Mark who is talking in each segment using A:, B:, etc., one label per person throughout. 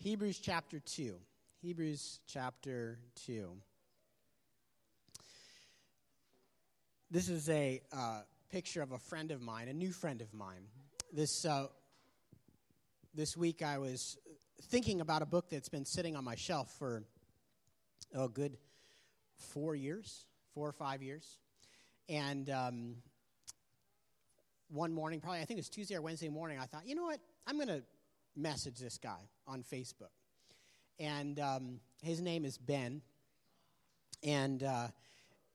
A: Hebrews chapter 2. Hebrews chapter 2. This is a uh, picture of a friend of mine, a new friend of mine. This, uh, this week I was thinking about a book that's been sitting on my shelf for oh, a good four years, four or five years. And um, one morning, probably I think it was Tuesday or Wednesday morning, I thought, you know what? I'm going to message this guy on Facebook. And um, his name is Ben. And uh,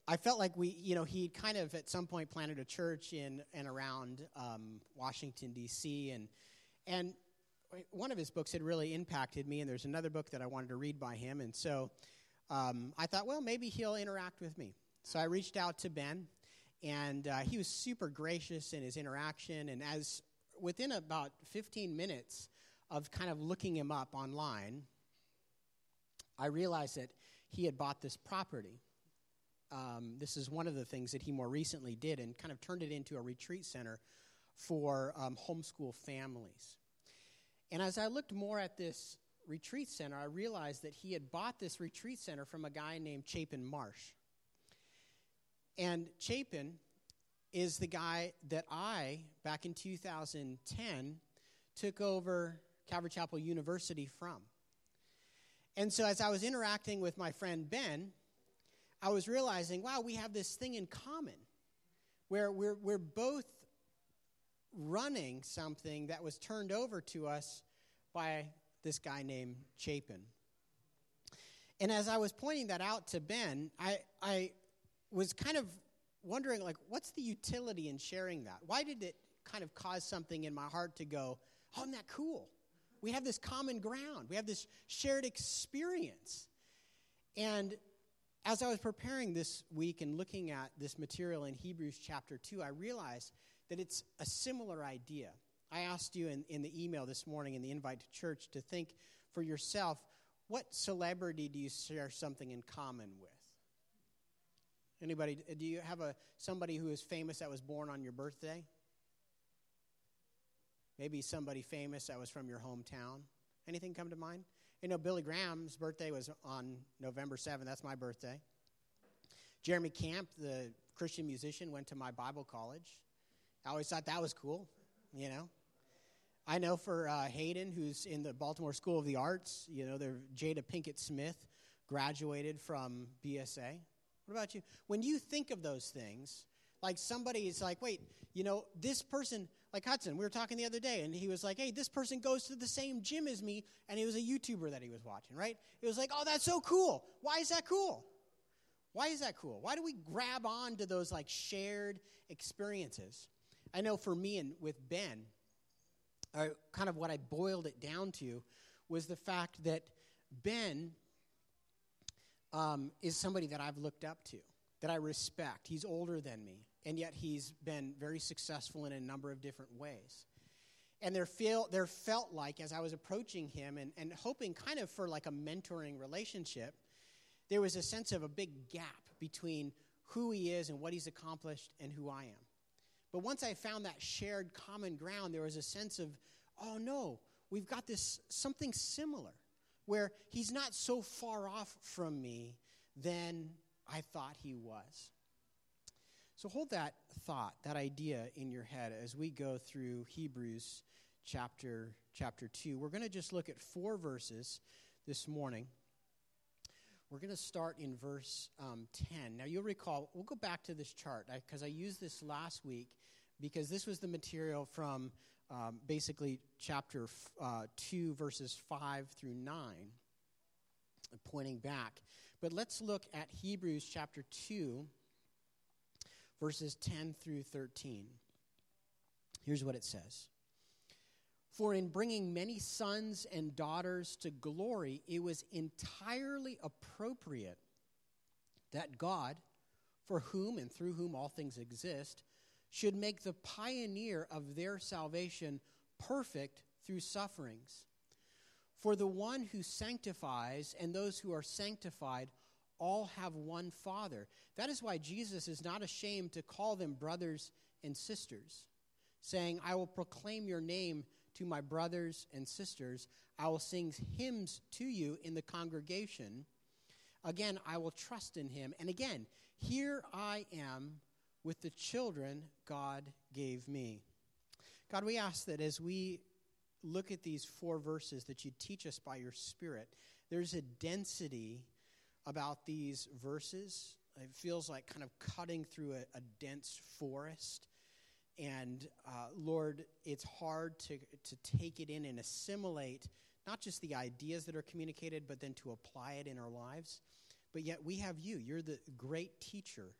A: I felt like we, you know, he kind of at some point planted a church in and around um, Washington, D.C. And, and one of his books had really impacted me. And there's another book that I wanted to read by him. And so um, I thought, well, maybe he'll interact with me. So I reached out to Ben. And uh, he was super gracious in his interaction. And as within about 15 minutes of kind of looking him up online, I realized that he had bought this property. Um, this is one of the things that he more recently did and kind of turned it into a retreat center for um, homeschool families. And as I looked more at this retreat center, I realized that he had bought this retreat center from a guy named Chapin Marsh. And Chapin is the guy that I, back in 2010, took over Calvary Chapel University from. And so as I was interacting with my friend Ben, I was realizing, wow, we have this thing in common where we're, we're both running something that was turned over to us by this guy named Chapin. And as I was pointing that out to Ben, I, I was kind of wondering, like, what's the utility in sharing that? Why did it kind of cause something in my heart to go, oh, isn't that cool? We have this common ground, we have this shared experience. And as I was preparing this week and looking at this material in Hebrews chapter 2, I realized that it's a similar idea. I asked you in, in the email this morning in the invite to church to think for yourself what celebrity do you share something in common with? Anybody, do you have a, somebody who is famous that was born on your birthday? Maybe somebody famous that was from your hometown. Anything come to mind? You know, Billy Graham's birthday was on November 7th. That's my birthday. Jeremy Camp, the Christian musician, went to my Bible college. I always thought that was cool, you know. I know for uh, Hayden, who's in the Baltimore School of the Arts, you know, Jada Pinkett Smith graduated from BSA. What about you? When you think of those things, like somebody is like, wait, you know, this person, like Hudson, we were talking the other day, and he was like, hey, this person goes to the same gym as me, and he was a YouTuber that he was watching, right? It was like, oh, that's so cool. Why is that cool? Why is that cool? Why do we grab on to those like shared experiences? I know for me and with Ben, uh, kind of what I boiled it down to was the fact that Ben um, is somebody that I've looked up to, that I respect. He's older than me, and yet he's been very successful in a number of different ways. And there, feel, there felt like, as I was approaching him and, and hoping kind of for like a mentoring relationship, there was a sense of a big gap between who he is and what he's accomplished and who I am. But once I found that shared common ground, there was a sense of, oh no, we've got this something similar where he's not so far off from me than I thought he was. So hold that thought, that idea in your head as we go through Hebrews chapter chapter 2. We're going to just look at four verses this morning. We're going to start in verse um, 10. Now, you'll recall, we'll go back to this chart because I, I used this last week because this was the material from um, basically chapter f- uh, 2, verses 5 through 9, pointing back. But let's look at Hebrews chapter 2, verses 10 through 13. Here's what it says For in bringing many sons and daughters to glory, it was entirely appropriate that God, for whom and through whom all things exist, should make the pioneer of their salvation perfect through sufferings. For the one who sanctifies and those who are sanctified all have one Father. That is why Jesus is not ashamed to call them brothers and sisters, saying, I will proclaim your name to my brothers and sisters. I will sing hymns to you in the congregation. Again, I will trust in him. And again, here I am with the children God gave me. God, we ask that as we look at these four verses, that you teach us by your Spirit. There's a density about these verses. It feels like kind of cutting through a, a dense forest. And uh, Lord, it's hard to, to take it in and assimilate not just the ideas that are communicated, but then to apply it in our lives. But yet we have you. You're the great teacher.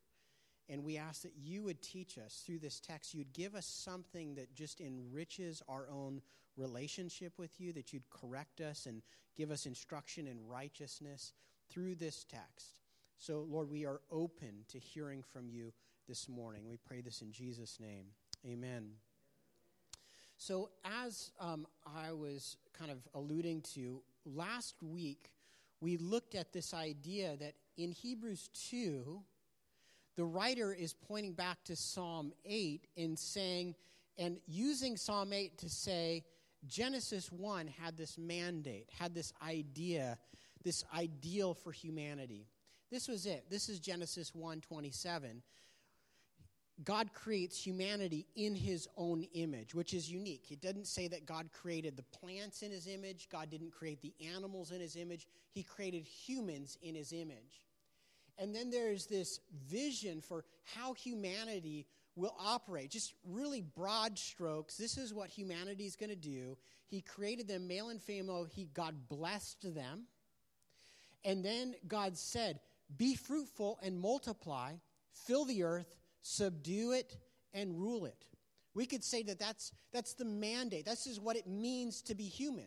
A: And we ask that you would teach us through this text. You'd give us something that just enriches our own relationship with you, that you'd correct us and give us instruction in righteousness through this text. So, Lord, we are open to hearing from you this morning. We pray this in Jesus' name. Amen. So, as um, I was kind of alluding to, last week we looked at this idea that in Hebrews 2, the writer is pointing back to Psalm 8 and saying, and using Psalm 8 to say, Genesis 1 had this mandate, had this idea, this ideal for humanity. This was it. This is Genesis 1:27. God creates humanity in his own image, which is unique. It doesn't say that God created the plants in his image, God didn't create the animals in his image, he created humans in his image. And then there's this vision for how humanity will operate. Just really broad strokes. This is what humanity is going to do. He created them male and female. He God blessed them. And then God said, "Be fruitful and multiply, fill the earth, subdue it, and rule it. We could say that that's, that's the mandate. This is what it means to be human.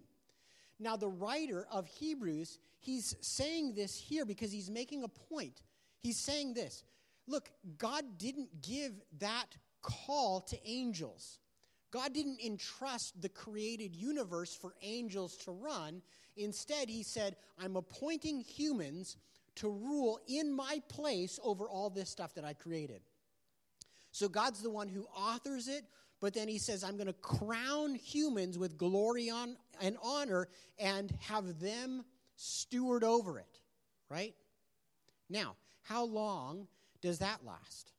A: Now, the writer of Hebrews, he's saying this here because he's making a point. He's saying this Look, God didn't give that call to angels. God didn't entrust the created universe for angels to run. Instead, he said, I'm appointing humans to rule in my place over all this stuff that I created. So God's the one who authors it, but then he says, I'm going to crown humans with glory on, and honor and have them steward over it, right? Now, how long does that last?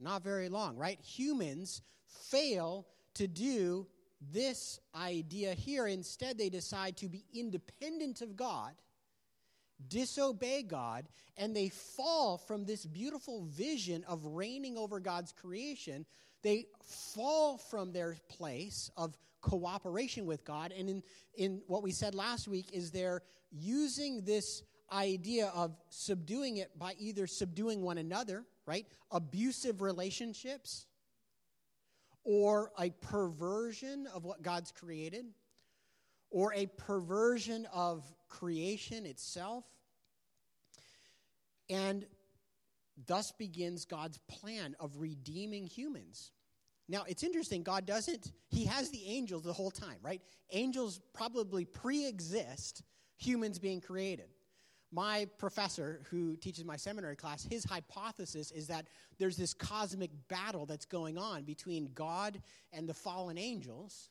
A: Not very long, right? Humans fail to do this idea here. Instead, they decide to be independent of God disobey God and they fall from this beautiful vision of reigning over God's creation. They fall from their place of cooperation with God. And in, in what we said last week, is they're using this idea of subduing it by either subduing one another, right? Abusive relationships, or a perversion of what God's created, or a perversion of creation itself. And thus begins God's plan of redeeming humans. Now, it's interesting, God doesn't, He has the angels the whole time, right? Angels probably pre exist humans being created. My professor, who teaches my seminary class, his hypothesis is that there's this cosmic battle that's going on between God and the fallen angels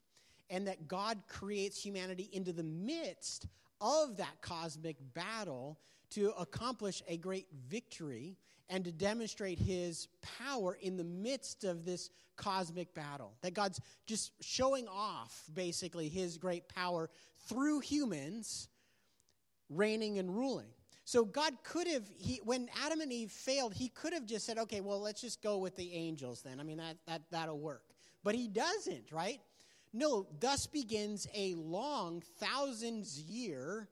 A: and that God creates humanity into the midst of that cosmic battle to accomplish a great victory and to demonstrate his power in the midst of this cosmic battle. That God's just showing off, basically, his great power through humans reigning and ruling. So God could have, he, when Adam and Eve failed, he could have just said, okay, well, let's just go with the angels then. I mean, that, that, that'll work. But he doesn't, right? No, thus begins a long, thousands year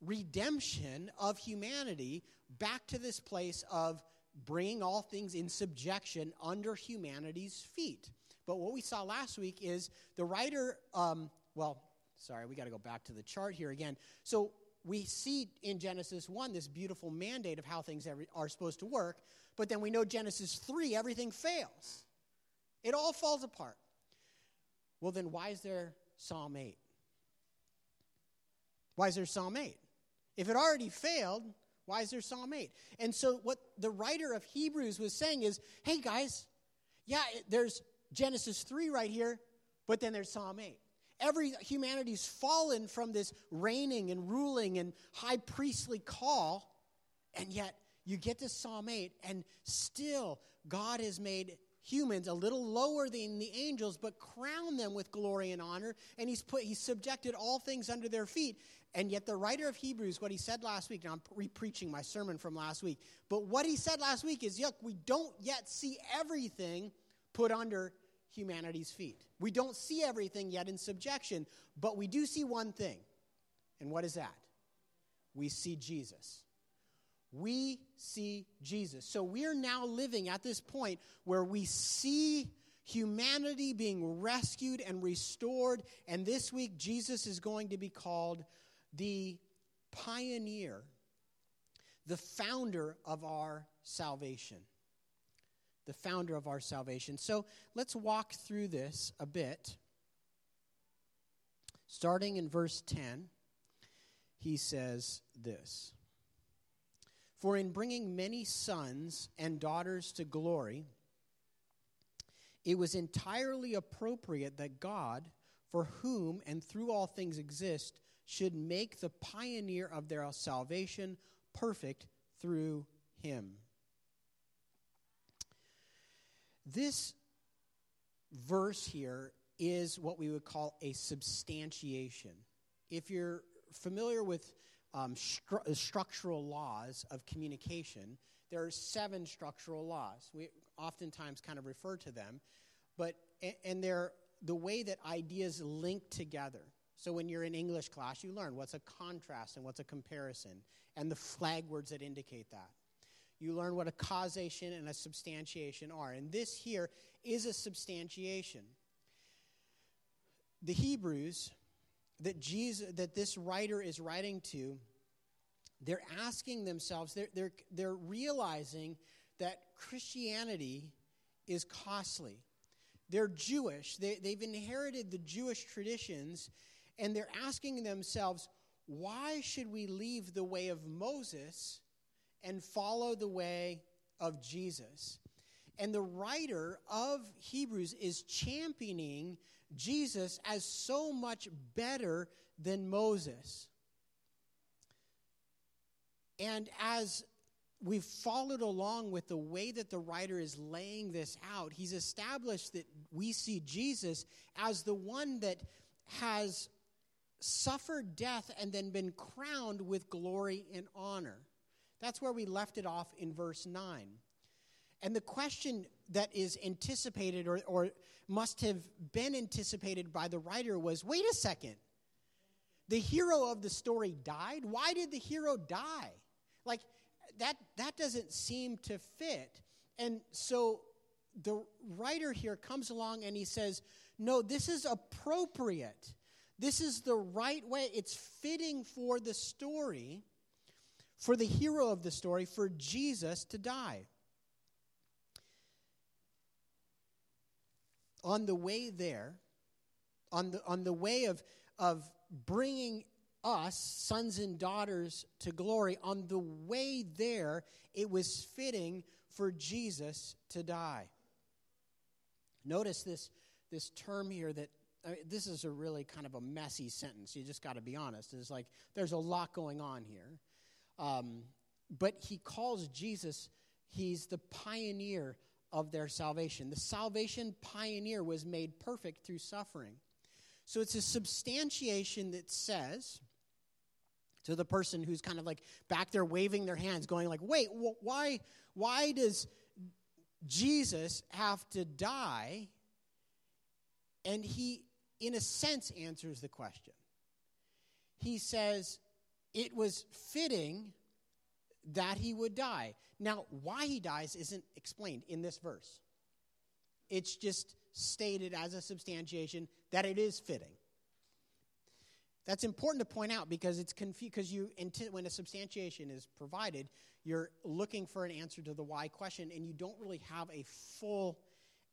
A: redemption of humanity back to this place of bringing all things in subjection under humanity's feet. But what we saw last week is the writer, um, well, sorry, we got to go back to the chart here again. So we see in Genesis 1 this beautiful mandate of how things are supposed to work, but then we know Genesis 3, everything fails. It all falls apart. Well, then why is there Psalm 8? Why is there Psalm 8? If it already failed, why is there Psalm 8? And so, what the writer of Hebrews was saying is hey, guys, yeah, there's Genesis 3 right here, but then there's Psalm 8. Every humanity's fallen from this reigning and ruling and high priestly call. And yet you get to Psalm 8, and still God has made humans a little lower than the angels, but crown them with glory and honor. And he's put he's subjected all things under their feet. And yet the writer of Hebrews, what he said last week, now I'm re-preaching my sermon from last week, but what he said last week is, yuck, we don't yet see everything put under humanity's feet. We don't see everything yet in subjection, but we do see one thing. And what is that? We see Jesus. We see Jesus. So we are now living at this point where we see humanity being rescued and restored. And this week, Jesus is going to be called the pioneer, the founder of our salvation the founder of our salvation. So let's walk through this a bit. Starting in verse 10, he says this For in bringing many sons and daughters to glory, it was entirely appropriate that God, for whom and through all things exist, should make the pioneer of their salvation perfect through him. This verse here is what we would call a substantiation. If you're familiar with um, stru- structural laws of communication, there are seven structural laws. We oftentimes kind of refer to them, but and they're the way that ideas link together. So when you're in English class, you learn what's a contrast and what's a comparison, and the flag words that indicate that you learn what a causation and a substantiation are. And this here is a substantiation. The Hebrews that Jesus that this writer is writing to, they're asking themselves, they're, they're, they're realizing that Christianity is costly. They're Jewish, they, they've inherited the Jewish traditions, and they're asking themselves, why should we leave the way of Moses and follow the way of Jesus. And the writer of Hebrews is championing Jesus as so much better than Moses. And as we've followed along with the way that the writer is laying this out, he's established that we see Jesus as the one that has suffered death and then been crowned with glory and honor. That's where we left it off in verse 9. And the question that is anticipated or, or must have been anticipated by the writer was wait a second. The hero of the story died? Why did the hero die? Like, that, that doesn't seem to fit. And so the writer here comes along and he says, No, this is appropriate. This is the right way. It's fitting for the story for the hero of the story, for Jesus to die. On the way there, on the, on the way of, of bringing us, sons and daughters, to glory, on the way there, it was fitting for Jesus to die. Notice this, this term here that I mean, this is a really kind of a messy sentence. You just got to be honest. It's like there's a lot going on here. Um, but he calls Jesus, he's the pioneer of their salvation. The salvation pioneer was made perfect through suffering. So it's a substantiation that says to the person who's kind of like back there waving their hands, going like, wait, wh- why, why does Jesus have to die? And he, in a sense, answers the question. He says, it was fitting that he would die. Now, why he dies isn't explained in this verse. It's just stated as a substantiation that it is fitting. That's important to point out because it's confused because you when a substantiation is provided, you're looking for an answer to the why question and you don't really have a full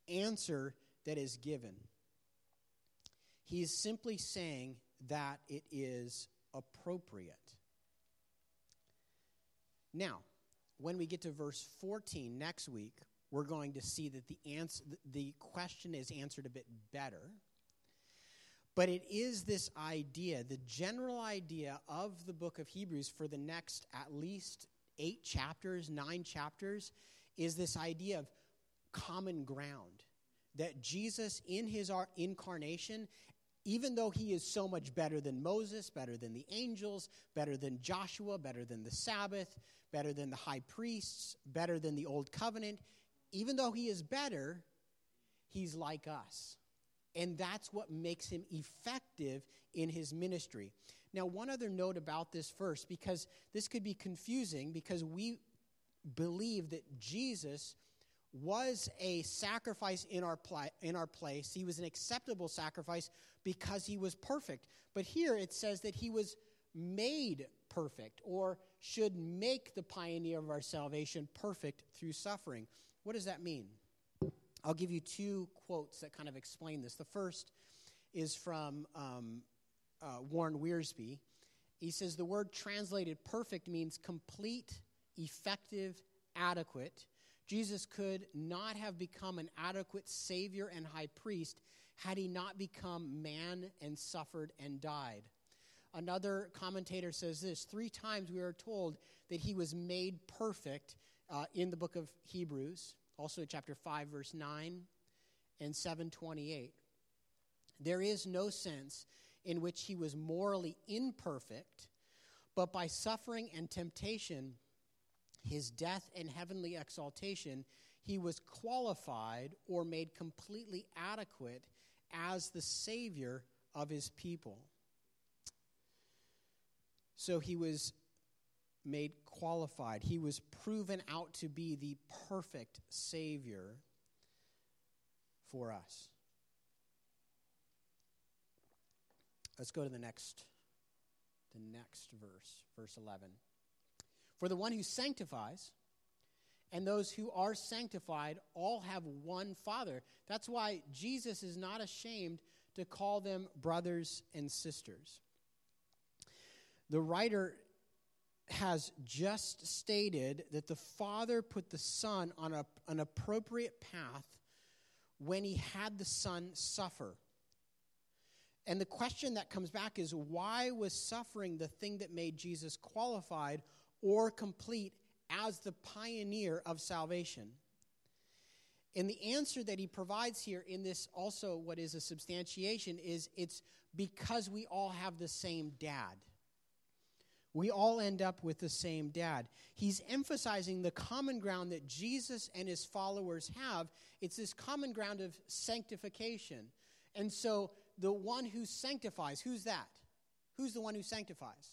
A: answer that is given. He is simply saying that it is appropriate. Now, when we get to verse 14 next week, we're going to see that the, answer, the question is answered a bit better. But it is this idea, the general idea of the book of Hebrews for the next at least eight chapters, nine chapters, is this idea of common ground. That Jesus, in his incarnation, even though he is so much better than Moses, better than the angels, better than Joshua, better than the Sabbath, better than the high priests, better than the old covenant, even though he is better, he's like us. And that's what makes him effective in his ministry. Now, one other note about this verse, because this could be confusing, because we believe that Jesus was a sacrifice in our, pl- in our place. He was an acceptable sacrifice because he was perfect. But here it says that he was made perfect, or should make the pioneer of our salvation perfect through suffering. What does that mean? I'll give you two quotes that kind of explain this. The first is from um, uh, Warren Wiersbe. He says the word translated perfect means complete, effective, adequate. Jesus could not have become an adequate Savior and High Priest had he not become man and suffered and died. Another commentator says this three times we are told that he was made perfect uh, in the book of Hebrews also chapter 5 verse 9 and 728 there is no sense in which he was morally imperfect but by suffering and temptation his death and heavenly exaltation he was qualified or made completely adequate as the savior of his people so he was made qualified. He was proven out to be the perfect Savior for us. Let's go to the next the next verse, verse 11. For the one who sanctifies and those who are sanctified all have one Father. That's why Jesus is not ashamed to call them brothers and sisters. The writer has just stated that the Father put the Son on a, an appropriate path when he had the Son suffer. And the question that comes back is why was suffering the thing that made Jesus qualified or complete as the pioneer of salvation? And the answer that he provides here in this also what is a substantiation is it's because we all have the same dad. We all end up with the same dad. He's emphasizing the common ground that Jesus and his followers have. It's this common ground of sanctification. And so the one who sanctifies, who's that? Who's the one who sanctifies?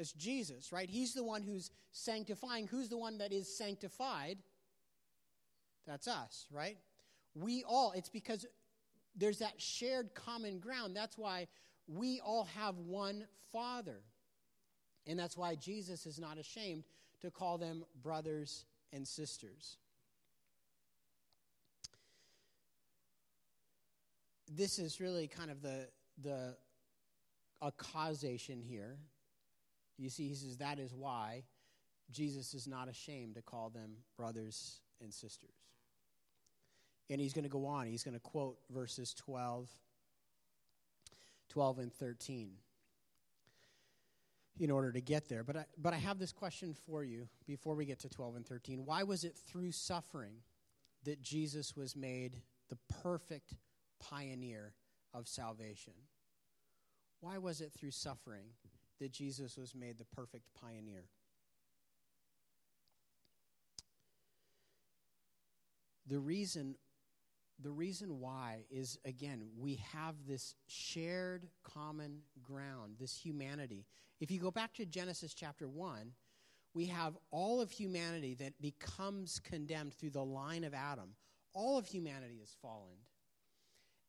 A: That's Jesus, right? He's the one who's sanctifying. Who's the one that is sanctified? That's us, right? We all, it's because there's that shared common ground. That's why we all have one Father. And that's why Jesus is not ashamed to call them brothers and sisters. This is really kind of the, the a causation here. You see, he says that is why Jesus is not ashamed to call them brothers and sisters. And he's going to go on. He's going to quote verses 12, 12 and 13 in order to get there. But I, but I have this question for you before we get to 12 and 13. Why was it through suffering that Jesus was made the perfect pioneer of salvation? Why was it through suffering that Jesus was made the perfect pioneer? The reason the reason why is again we have this shared common ground this humanity if you go back to Genesis chapter 1, we have all of humanity that becomes condemned through the line of Adam. All of humanity has fallen.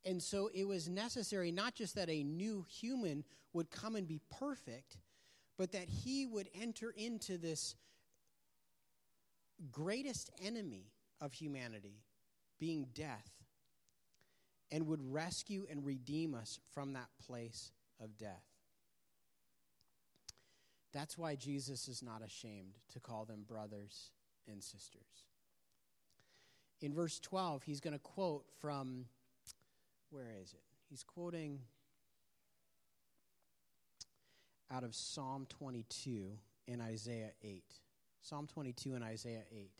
A: And so it was necessary not just that a new human would come and be perfect, but that he would enter into this greatest enemy of humanity, being death, and would rescue and redeem us from that place of death. That's why Jesus is not ashamed to call them brothers and sisters. In verse 12, he's going to quote from, where is it? He's quoting out of Psalm 22 in Isaiah 8. Psalm 22 and Isaiah 8.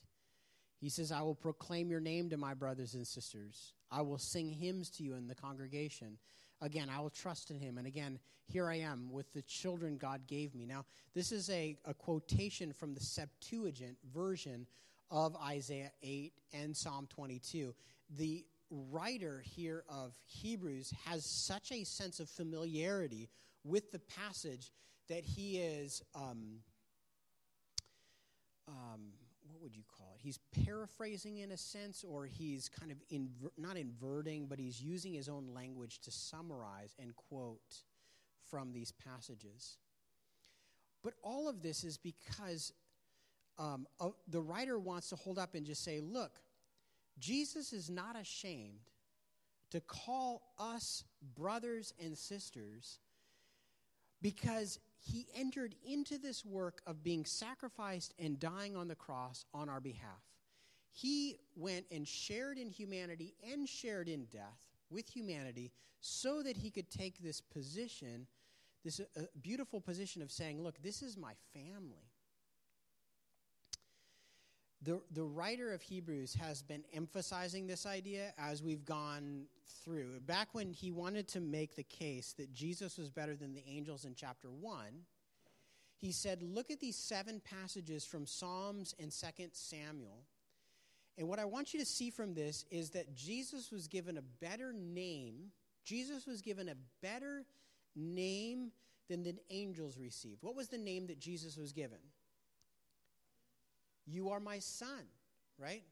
A: He says, I will proclaim your name to my brothers and sisters. I will sing hymns to you in the congregation. Again, I will trust in him. And again, here I am with the children God gave me. Now, this is a, a quotation from the Septuagint version of Isaiah 8 and Psalm 22. The writer here of Hebrews has such a sense of familiarity with the passage that he is. Um, um, what would you call it? He's paraphrasing in a sense, or he's kind of inver- not inverting, but he's using his own language to summarize and quote from these passages. But all of this is because um, uh, the writer wants to hold up and just say, look, Jesus is not ashamed to call us brothers and sisters because he entered into this work of being sacrificed and dying on the cross on our behalf. He went and shared in humanity and shared in death with humanity so that he could take this position, this uh, beautiful position of saying, Look, this is my family. The, the writer of Hebrews has been emphasizing this idea as we've gone through. Back when he wanted to make the case that Jesus was better than the angels in chapter 1, he said, Look at these seven passages from Psalms and 2 Samuel. And what I want you to see from this is that Jesus was given a better name. Jesus was given a better name than the angels received. What was the name that Jesus was given? You are my son, right?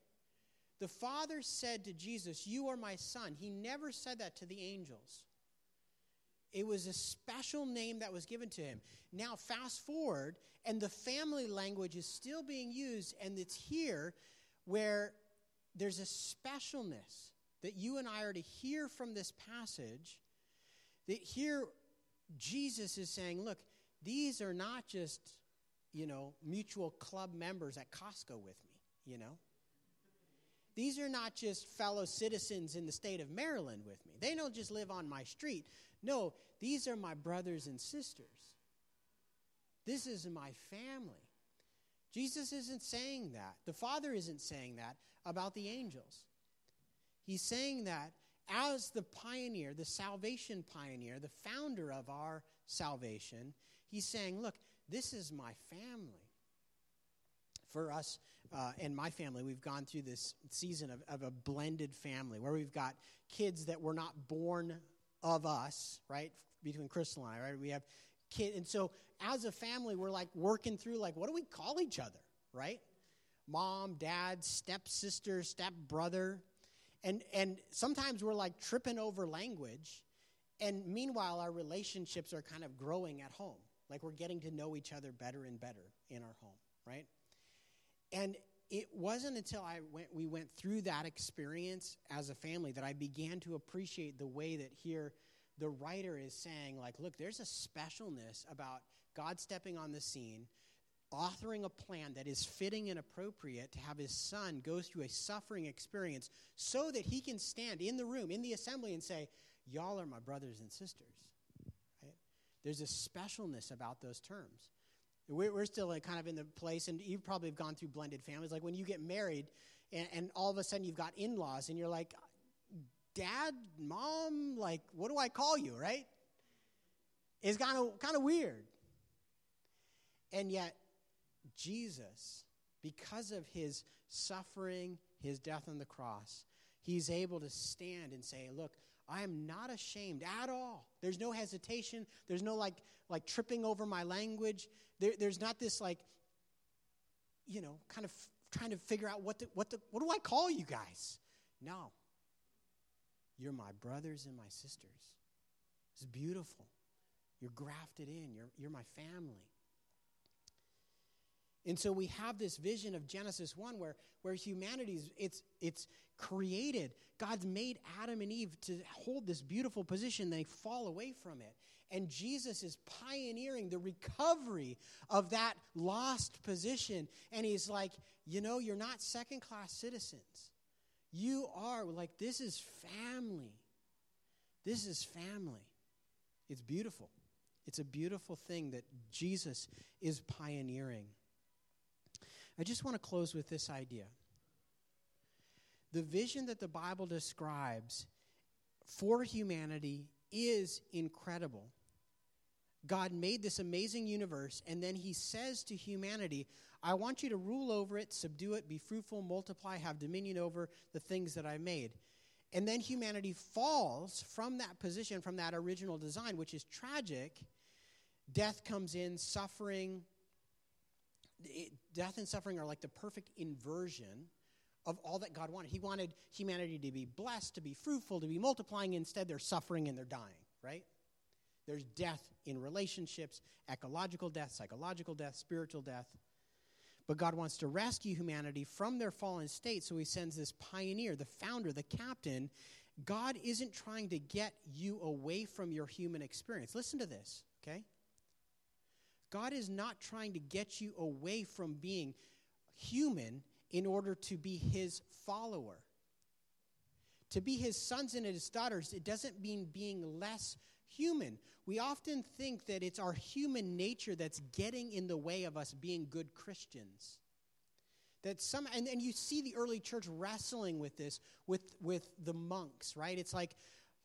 A: The Father said to Jesus, You are my son. He never said that to the angels. It was a special name that was given to him. Now, fast forward, and the family language is still being used, and it's here where there's a specialness that you and I are to hear from this passage. That here, Jesus is saying, Look, these are not just you know, mutual club members at Costco with me, you know. These are not just fellow citizens in the state of Maryland with me. They don't just live on my street. No, these are my brothers and sisters. This is my family. Jesus isn't saying that. The Father isn't saying that about the angels. He's saying that as the pioneer, the salvation pioneer, the founder of our salvation, he's saying, look, this is my family. For us uh, and my family, we've gone through this season of, of a blended family where we've got kids that were not born of us, right? Between Crystal and I, right? We have kids. And so as a family, we're like working through, like, what do we call each other, right? Mom, dad, stepsister, stepbrother. And, and sometimes we're like tripping over language. And meanwhile, our relationships are kind of growing at home. Like we're getting to know each other better and better in our home, right? And it wasn't until I went, we went through that experience as a family that I began to appreciate the way that here the writer is saying, like, look, there's a specialness about God stepping on the scene, authoring a plan that is fitting and appropriate to have his son go through a suffering experience so that he can stand in the room, in the assembly, and say, Y'all are my brothers and sisters. There's a specialness about those terms. We're, we're still kind of in the place, and you probably have gone through blended families. Like when you get married, and, and all of a sudden you've got in laws, and you're like, Dad, Mom, like, what do I call you, right? It's kind of kind of weird. And yet, Jesus, because of his suffering, his death on the cross, he's able to stand and say, Look, I am not ashamed at all. There's no hesitation. There's no like like tripping over my language. There, there's not this like, you know, kind of trying to figure out what the, what the, what do I call you guys? No. You're my brothers and my sisters. It's beautiful. You're grafted in. You're, you're my family. And so we have this vision of Genesis 1 where, where humanity's it's it's created. God's made Adam and Eve to hold this beautiful position. They fall away from it. And Jesus is pioneering the recovery of that lost position. And he's like, you know, you're not second class citizens. You are like, this is family. This is family. It's beautiful. It's a beautiful thing that Jesus is pioneering. I just want to close with this idea. The vision that the Bible describes for humanity is incredible. God made this amazing universe, and then He says to humanity, I want you to rule over it, subdue it, be fruitful, multiply, have dominion over the things that I made. And then humanity falls from that position, from that original design, which is tragic. Death comes in, suffering. It, death and suffering are like the perfect inversion of all that God wanted. He wanted humanity to be blessed, to be fruitful, to be multiplying. Instead, they're suffering and they're dying, right? There's death in relationships, ecological death, psychological death, spiritual death. But God wants to rescue humanity from their fallen state, so he sends this pioneer, the founder, the captain. God isn't trying to get you away from your human experience. Listen to this, okay? God is not trying to get you away from being human in order to be his follower. To be his sons and his daughters, it doesn't mean being less human. We often think that it's our human nature that's getting in the way of us being good Christians. That some and, and you see the early church wrestling with this with with the monks, right? It's like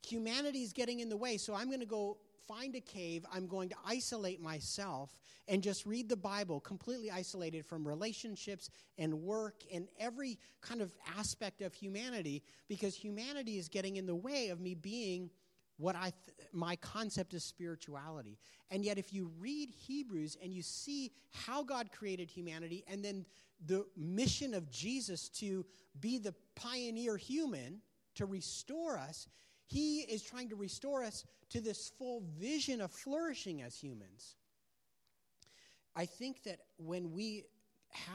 A: humanity is getting in the way, so I'm going to go find a cave, I'm going to isolate myself and just read the Bible completely isolated from relationships and work and every kind of aspect of humanity because humanity is getting in the way of me being what I th- my concept is spirituality. And yet if you read Hebrews and you see how God created humanity and then the mission of Jesus to be the pioneer human to restore us, he is trying to restore us to this full vision of flourishing as humans. I think that when we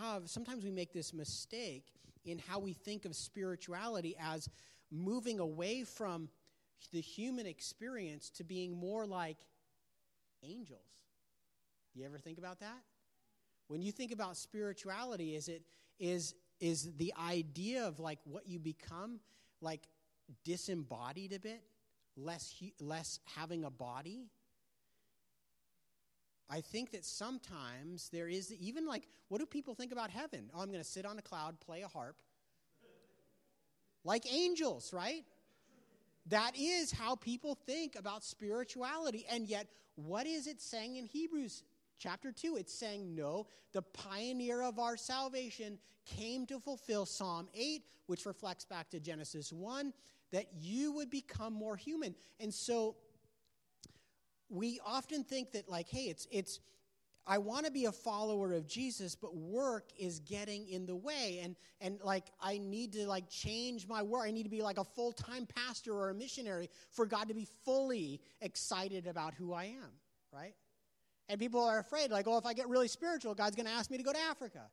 A: have, sometimes we make this mistake in how we think of spirituality as moving away from the human experience to being more like angels. You ever think about that? When you think about spirituality, is it is is the idea of like what you become like disembodied a bit, less less having a body? I think that sometimes there is even like what do people think about heaven? Oh, I'm going to sit on a cloud, play a harp. Like angels, right? That is how people think about spirituality. And yet, what is it saying in Hebrews chapter 2? It's saying, no, the pioneer of our salvation came to fulfill Psalm 8, which reflects back to Genesis 1, that you would become more human. And so, we often think that, like, hey, it's, it's, I want to be a follower of Jesus, but work is getting in the way. And, and like, I need to like change my work. I need to be like a full time pastor or a missionary for God to be fully excited about who I am, right? And people are afraid, like, oh, if I get really spiritual, God's going to ask me to go to Africa,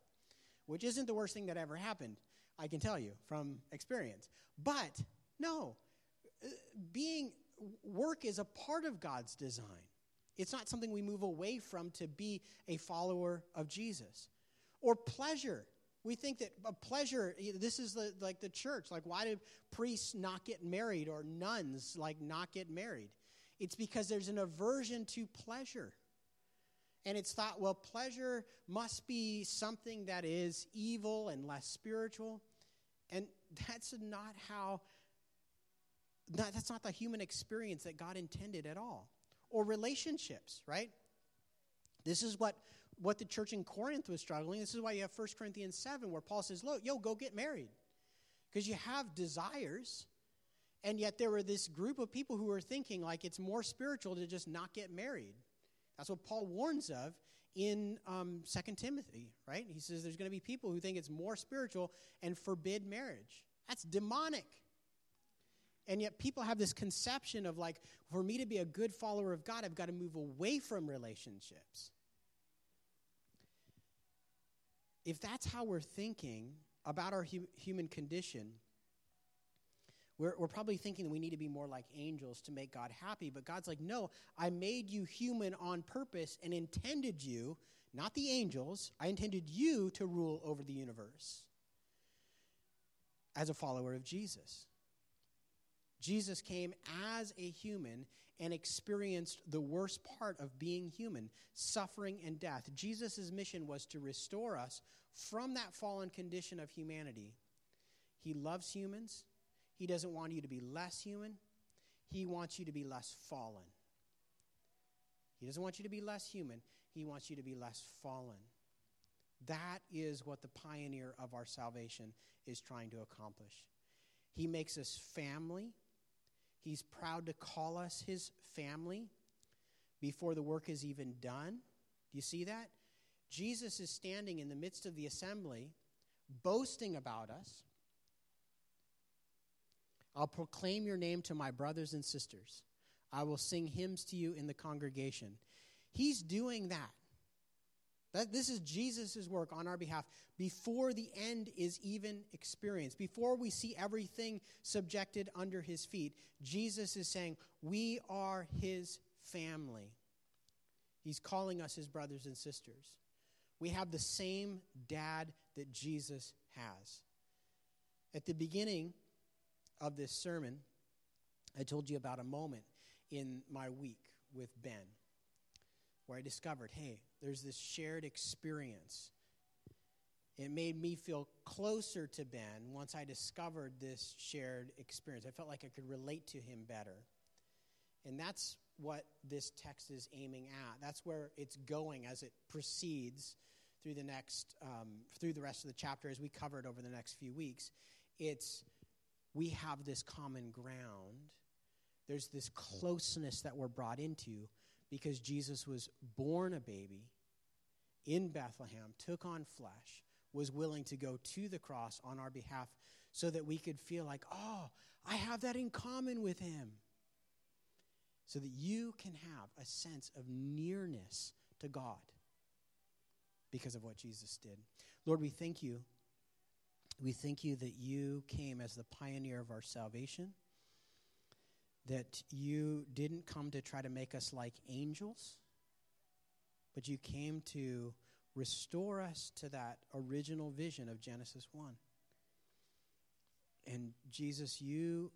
A: which isn't the worst thing that ever happened, I can tell you from experience. But no, uh, being work is a part of God's design. It's not something we move away from to be a follower of Jesus. Or pleasure. We think that a pleasure, this is the, like the church. Like, why do priests not get married or nuns like not get married? It's because there's an aversion to pleasure. And it's thought, well, pleasure must be something that is evil and less spiritual. And that's not how, not, that's not the human experience that God intended at all or relationships, right? This is what, what the church in Corinth was struggling. This is why you have 1 Corinthians 7, where Paul says, Look, yo, go get married. Because you have desires, and yet there were this group of people who were thinking like it's more spiritual to just not get married. That's what Paul warns of in um, 2 Timothy, right? He says there's going to be people who think it's more spiritual and forbid marriage. That's demonic. And yet, people have this conception of like, for me to be a good follower of God, I've got to move away from relationships. If that's how we're thinking about our hu- human condition, we're, we're probably thinking that we need to be more like angels to make God happy. But God's like, no, I made you human on purpose and intended you, not the angels, I intended you to rule over the universe as a follower of Jesus. Jesus came as a human and experienced the worst part of being human suffering and death. Jesus' mission was to restore us from that fallen condition of humanity. He loves humans, He doesn't want you to be less human, He wants you to be less fallen. He doesn't want you to be less human, He wants you to be less fallen. That is what the pioneer of our salvation is trying to accomplish. He makes us family. He's proud to call us his family before the work is even done. Do you see that? Jesus is standing in the midst of the assembly, boasting about us. I'll proclaim your name to my brothers and sisters. I will sing hymns to you in the congregation. He's doing that. That, this is Jesus' work on our behalf before the end is even experienced. Before we see everything subjected under his feet, Jesus is saying, We are his family. He's calling us his brothers and sisters. We have the same dad that Jesus has. At the beginning of this sermon, I told you about a moment in my week with Ben where I discovered hey, there's this shared experience. It made me feel closer to Ben once I discovered this shared experience. I felt like I could relate to him better. And that's what this text is aiming at. That's where it's going as it proceeds through the next um, through the rest of the chapter as we cover it over the next few weeks. It's we have this common ground. There's this closeness that we're brought into because Jesus was born a baby in Bethlehem, took on flesh, was willing to go to the cross on our behalf so that we could feel like, oh, I have that in common with him. So that you can have a sense of nearness to God because of what Jesus did. Lord, we thank you. We thank you that you came as the pioneer of our salvation that you didn't come to try to make us like angels, but you came to restore us to that original vision of Genesis 1. And Jesus, you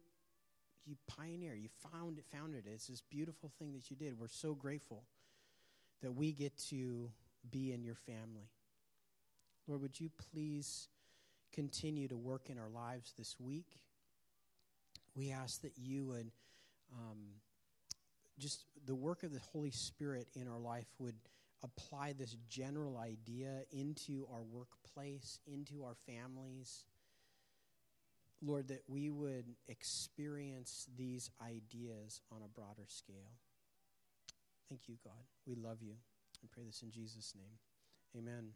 A: you pioneer, you found it, founded it. It's this beautiful thing that you did. We're so grateful that we get to be in your family. Lord, would you please continue to work in our lives this week? We ask that you would um, just the work of the Holy Spirit in our life would apply this general idea into our workplace, into our families. Lord, that we would experience these ideas on a broader scale. Thank you, God. We love you. and pray this in Jesus' name. Amen.